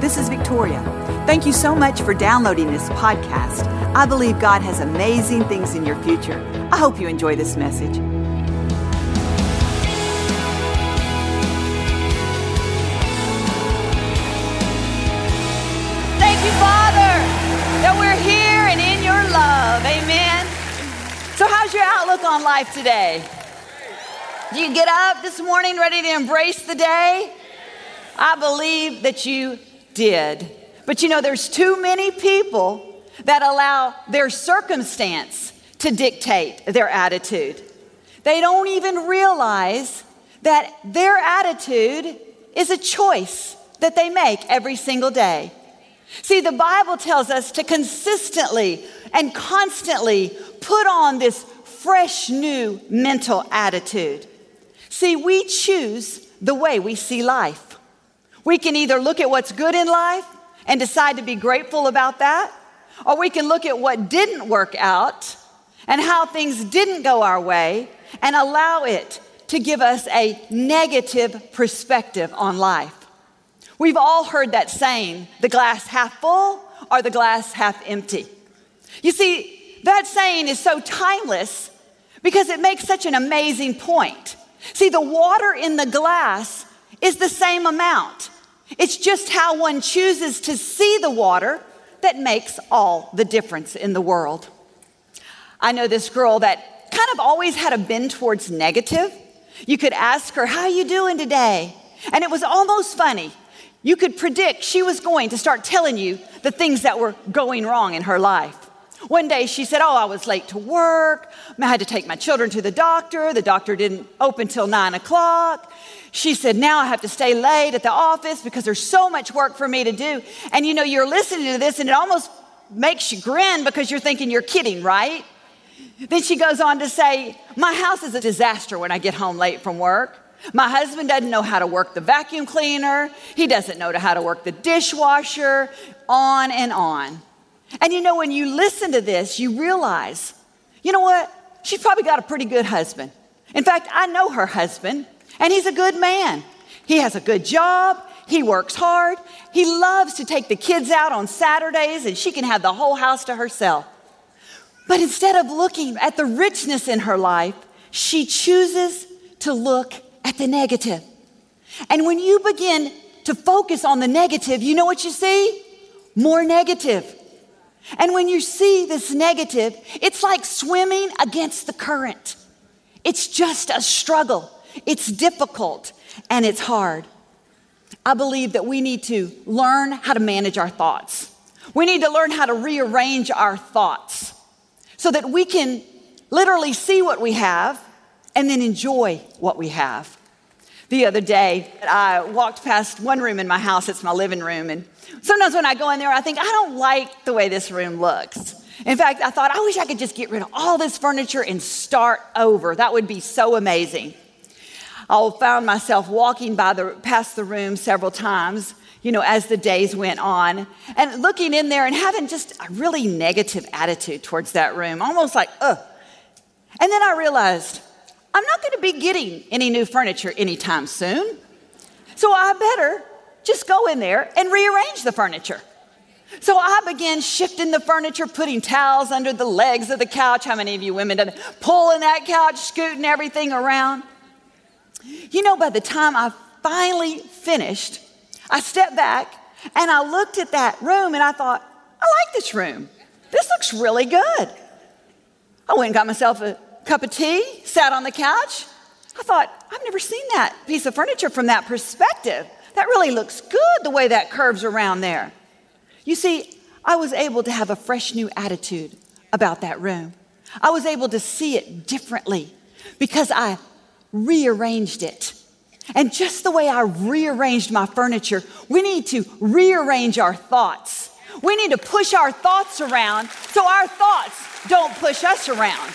This is Victoria. Thank you so much for downloading this podcast. I believe God has amazing things in your future. I hope you enjoy this message. Thank you, Father, that we're here and in your love. Amen. So, how's your outlook on life today? Do you get up this morning ready to embrace the day? I believe that you did. But you know, there's too many people that allow their circumstance to dictate their attitude. They don't even realize that their attitude is a choice that they make every single day. See, the Bible tells us to consistently and constantly put on this fresh new mental attitude. See, we choose the way we see life. We can either look at what's good in life and decide to be grateful about that, or we can look at what didn't work out and how things didn't go our way and allow it to give us a negative perspective on life. We've all heard that saying, the glass half full or the glass half empty. You see, that saying is so timeless because it makes such an amazing point. See, the water in the glass is the same amount. It's just how one chooses to see the water that makes all the difference in the world. I know this girl that kind of always had a bend towards negative. You could ask her, "How you doing today?" And it was almost funny. You could predict she was going to start telling you the things that were going wrong in her life. One day she said, Oh, I was late to work. I had to take my children to the doctor. The doctor didn't open till nine o'clock. She said, Now I have to stay late at the office because there's so much work for me to do. And you know, you're listening to this and it almost makes you grin because you're thinking you're kidding, right? Then she goes on to say, My house is a disaster when I get home late from work. My husband doesn't know how to work the vacuum cleaner. He doesn't know how to work the dishwasher, on and on. And you know, when you listen to this, you realize, you know what? She's probably got a pretty good husband. In fact, I know her husband, and he's a good man. He has a good job. He works hard. He loves to take the kids out on Saturdays, and she can have the whole house to herself. But instead of looking at the richness in her life, she chooses to look at the negative. And when you begin to focus on the negative, you know what you see? More negative. And when you see this negative, it's like swimming against the current. It's just a struggle. It's difficult and it's hard. I believe that we need to learn how to manage our thoughts. We need to learn how to rearrange our thoughts so that we can literally see what we have and then enjoy what we have. The other day, I walked past one room in my house, it's my living room, and sometimes when I go in there, I think, I don't like the way this room looks. In fact, I thought, I wish I could just get rid of all this furniture and start over. That would be so amazing. I found myself walking by the, past the room several times, you know, as the days went on, and looking in there and having just a really negative attitude towards that room, almost like, ugh. And then I realized, I'm not going to be getting any new furniture anytime soon. So I better just go in there and rearrange the furniture. So I began shifting the furniture, putting towels under the legs of the couch. How many of you women done pulling that couch, scooting everything around? You know, by the time I finally finished, I stepped back and I looked at that room and I thought, I like this room. This looks really good. I went and got myself a cup of tea, sat on the couch. I thought, I've never seen that piece of furniture from that perspective. That really looks good the way that curves around there. You see, I was able to have a fresh new attitude about that room. I was able to see it differently because I rearranged it. And just the way I rearranged my furniture, we need to rearrange our thoughts. We need to push our thoughts around so our thoughts don't push us around.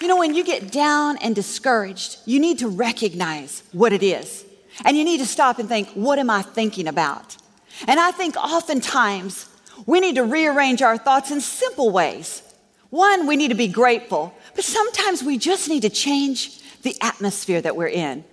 You know, when you get down and discouraged, you need to recognize what it is. And you need to stop and think, what am I thinking about? And I think oftentimes we need to rearrange our thoughts in simple ways. One, we need to be grateful, but sometimes we just need to change the atmosphere that we're in.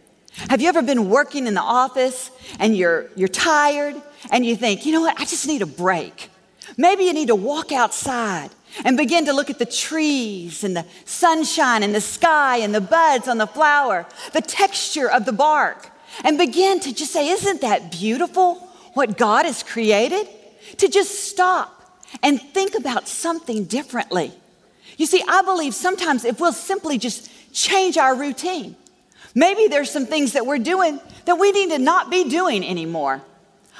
Have you ever been working in the office and you're, you're tired and you think, you know what, I just need a break? Maybe you need to walk outside and begin to look at the trees and the sunshine and the sky and the buds on the flower, the texture of the bark, and begin to just say, Isn't that beautiful what God has created? To just stop and think about something differently. You see, I believe sometimes if we'll simply just change our routine, maybe there's some things that we're doing that we need to not be doing anymore.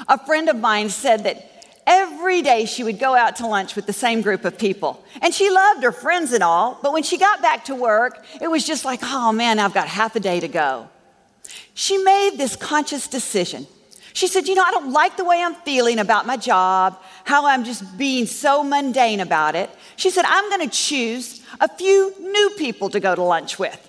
A friend of mine said that every day she would go out to lunch with the same group of people. And she loved her friends and all, but when she got back to work, it was just like, oh man, I've got half a day to go. She made this conscious decision. She said, You know, I don't like the way I'm feeling about my job, how I'm just being so mundane about it. She said, I'm going to choose a few new people to go to lunch with.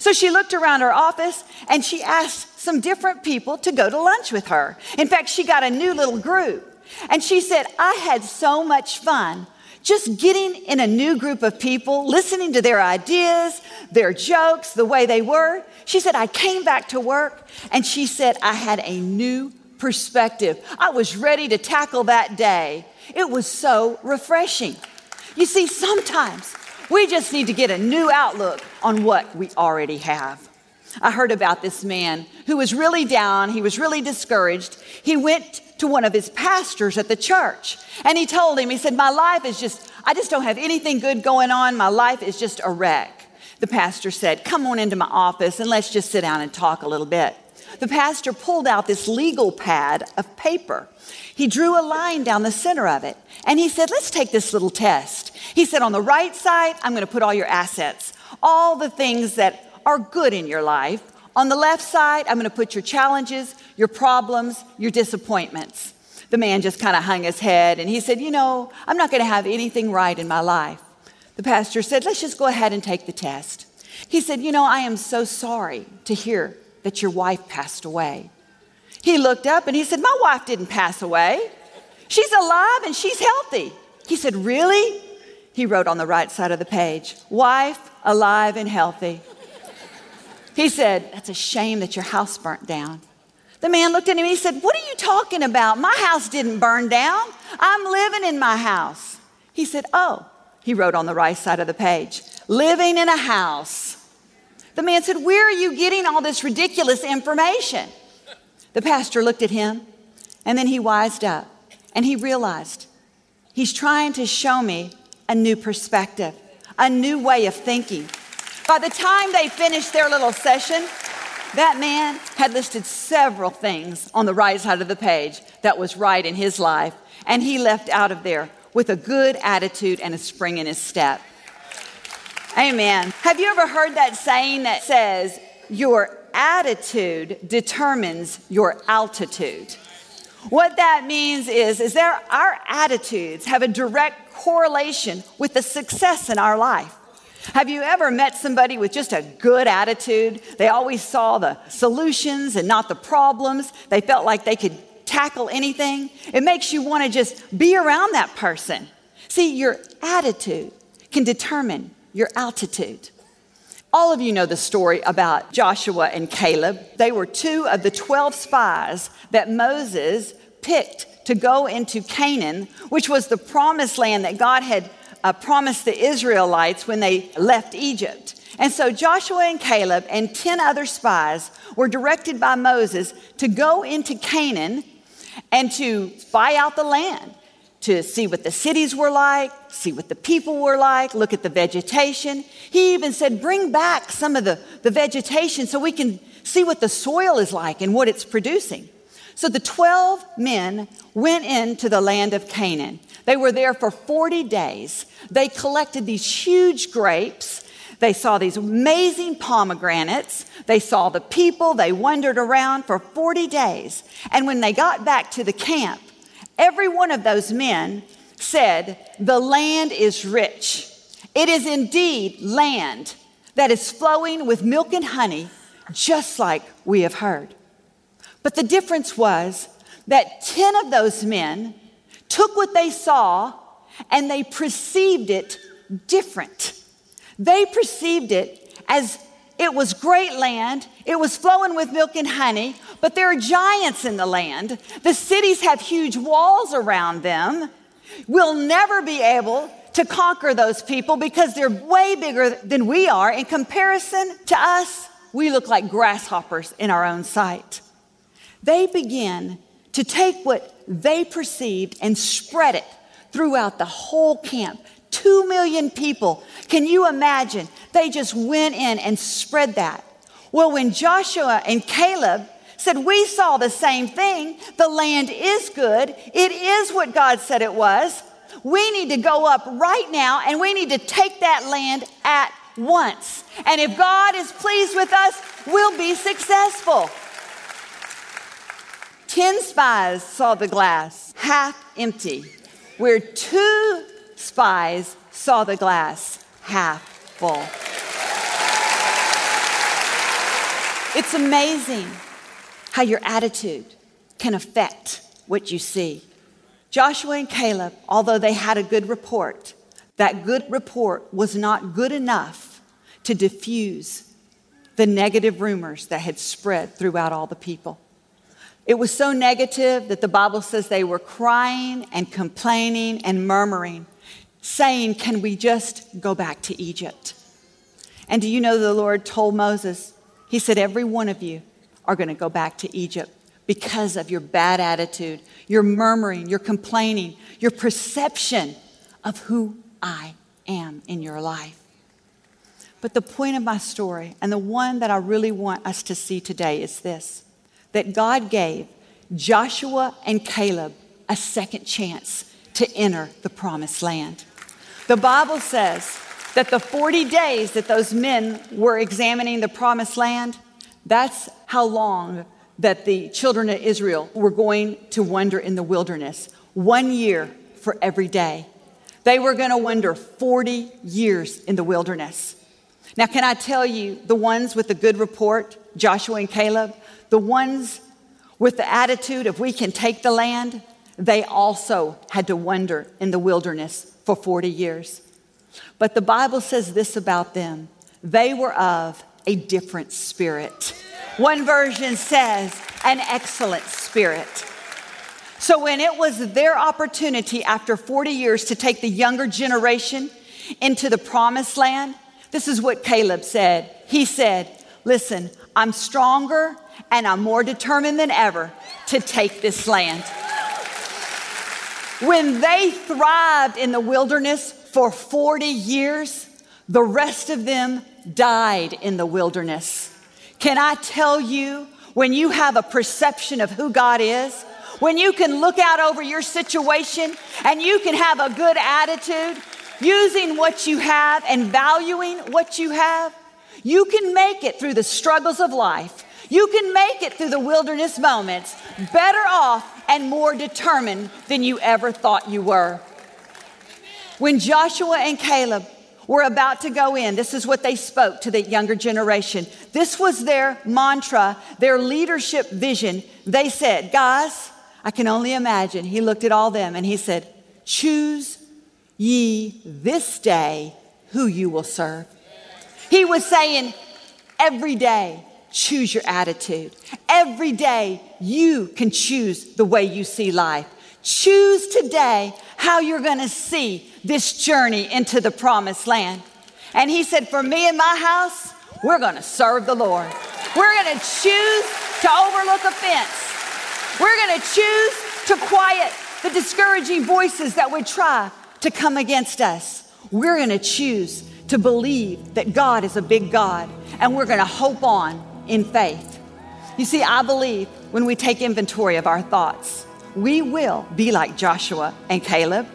So she looked around her office and she asked some different people to go to lunch with her. In fact, she got a new little group. And she said, I had so much fun just getting in a new group of people, listening to their ideas, their jokes, the way they were. She said, I came back to work and she said, I had a new perspective. I was ready to tackle that day. It was so refreshing. You see, sometimes we just need to get a new outlook on what we already have. I heard about this man who was really down, he was really discouraged. He went to one of his pastors at the church. And he told him, he said, My life is just, I just don't have anything good going on. My life is just a wreck. The pastor said, Come on into my office and let's just sit down and talk a little bit. The pastor pulled out this legal pad of paper. He drew a line down the center of it and he said, Let's take this little test. He said, On the right side, I'm going to put all your assets, all the things that are good in your life. On the left side, I'm going to put your challenges, your problems, your disappointments. The man just kind of hung his head and he said, You know, I'm not going to have anything right in my life. The pastor said, Let's just go ahead and take the test. He said, You know, I am so sorry to hear that your wife passed away. He looked up and he said, My wife didn't pass away. She's alive and she's healthy. He said, Really? He wrote on the right side of the page, Wife, alive and healthy. He said, That's a shame that your house burnt down. The man looked at him and he said, What are you talking about? My house didn't burn down. I'm living in my house. He said, Oh, he wrote on the right side of the page, living in a house. The man said, Where are you getting all this ridiculous information? The pastor looked at him and then he wised up and he realized he's trying to show me a new perspective, a new way of thinking. By the time they finished their little session, that man had listed several things on the right side of the page that was right in his life, and he left out of there with a good attitude and a spring in his step. Amen. Have you ever heard that saying that says, Your attitude determines your altitude? What that means is, is there our attitudes have a direct correlation with the success in our life. Have you ever met somebody with just a good attitude? They always saw the solutions and not the problems. They felt like they could tackle anything. It makes you want to just be around that person. See, your attitude can determine your altitude. All of you know the story about Joshua and Caleb. They were two of the 12 spies that Moses picked to go into Canaan, which was the promised land that God had uh, promised the Israelites when they left Egypt. And so Joshua and Caleb and 10 other spies were directed by Moses to go into Canaan and to spy out the land, to see what the cities were like, see what the people were like, look at the vegetation. He even said, Bring back some of the, the vegetation so we can see what the soil is like and what it's producing. So the 12 men went into the land of Canaan. They were there for 40 days. They collected these huge grapes. They saw these amazing pomegranates. They saw the people. They wandered around for 40 days. And when they got back to the camp, every one of those men said, The land is rich. It is indeed land that is flowing with milk and honey, just like we have heard. But the difference was that 10 of those men took what they saw and they perceived it different. They perceived it as It was great land. It was flowing with milk and honey, but there are giants in the land. The cities have huge walls around them. We'll never be able to conquer those people because they're way bigger than we are. In comparison to us, we look like grasshoppers in our own sight. They begin to take what they perceived and spread it throughout the whole camp. Two million people. Can you imagine? They just went in and spread that. Well, when Joshua and Caleb said, We saw the same thing, the land is good, it is what God said it was. We need to go up right now and we need to take that land at once. And if God is pleased with us, we'll be successful. Ten spies saw the glass half empty, where two spies saw the glass half full. It's amazing how your attitude can affect what you see. Joshua and Caleb, although they had a good report, that good report was not good enough to diffuse the negative rumors that had spread throughout all the people. It was so negative that the Bible says they were crying and complaining and murmuring, saying, Can we just go back to Egypt? And do you know the Lord told Moses, He said, Every one of you are going to go back to Egypt because of your bad attitude, your murmuring, your complaining, your perception of who I am in your life. But the point of my story, and the one that I really want us to see today, is this that God gave Joshua and Caleb a second chance to enter the promised land. The Bible says that the 40 days that those men were examining the promised land, that's how long that the children of Israel were going to wander in the wilderness. One year for every day. They were going to wander 40 years in the wilderness. Now, can I tell you, the ones with the good report, Joshua and Caleb, the ones with the attitude of we can take the land, they also had to wander in the wilderness for 40 years. But the Bible says this about them they were of a different spirit. One version says, an excellent spirit. So when it was their opportunity after 40 years to take the younger generation into the promised land, this is what Caleb said. He said, Listen, I'm stronger and I'm more determined than ever to take this land. When they thrived in the wilderness for 40 years, the rest of them died in the wilderness. Can I tell you, when you have a perception of who God is, when you can look out over your situation and you can have a good attitude, using what you have and valuing what you have, you can make it through the struggles of life. You can make it through the wilderness moments better off and more determined than you ever thought you were. When Joshua and Caleb were about to go in, this is what they spoke to the younger generation. This was their mantra, their leadership vision. They said, Guys, I can only imagine. He looked at all them and he said, Choose ye this day who you will serve. He was saying, Every day, choose your attitude. Every day, you can choose the way you see life. Choose today how you're going to see this journey into the promised land. And he said, For me and my house, we're going to serve the Lord. We're going to choose to overlook offense. We're going to choose to quiet the discouraging voices that would try to come against us. We're going to choose to believe that God is a big God and we're going to hope on in faith. You see, I believe when we take inventory of our thoughts, we will be like Joshua and Caleb.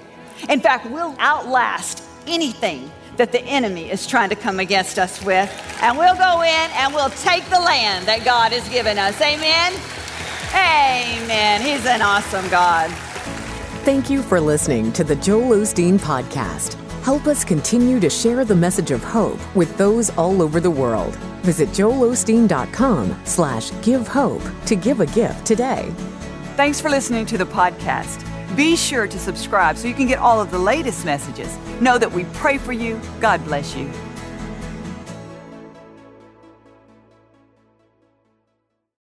In fact, we'll outlast anything that the enemy is trying to come against us with. And we'll go in and we'll take the land that God has given us. Amen. Amen. He's an awesome God. Thank you for listening to the Joel Osteen Podcast. Help us continue to share the message of hope with those all over the world. Visit joelosteen.com slash give hope to give a gift today. Thanks for listening to the podcast. Be sure to subscribe so you can get all of the latest messages. Know that we pray for you. God bless you.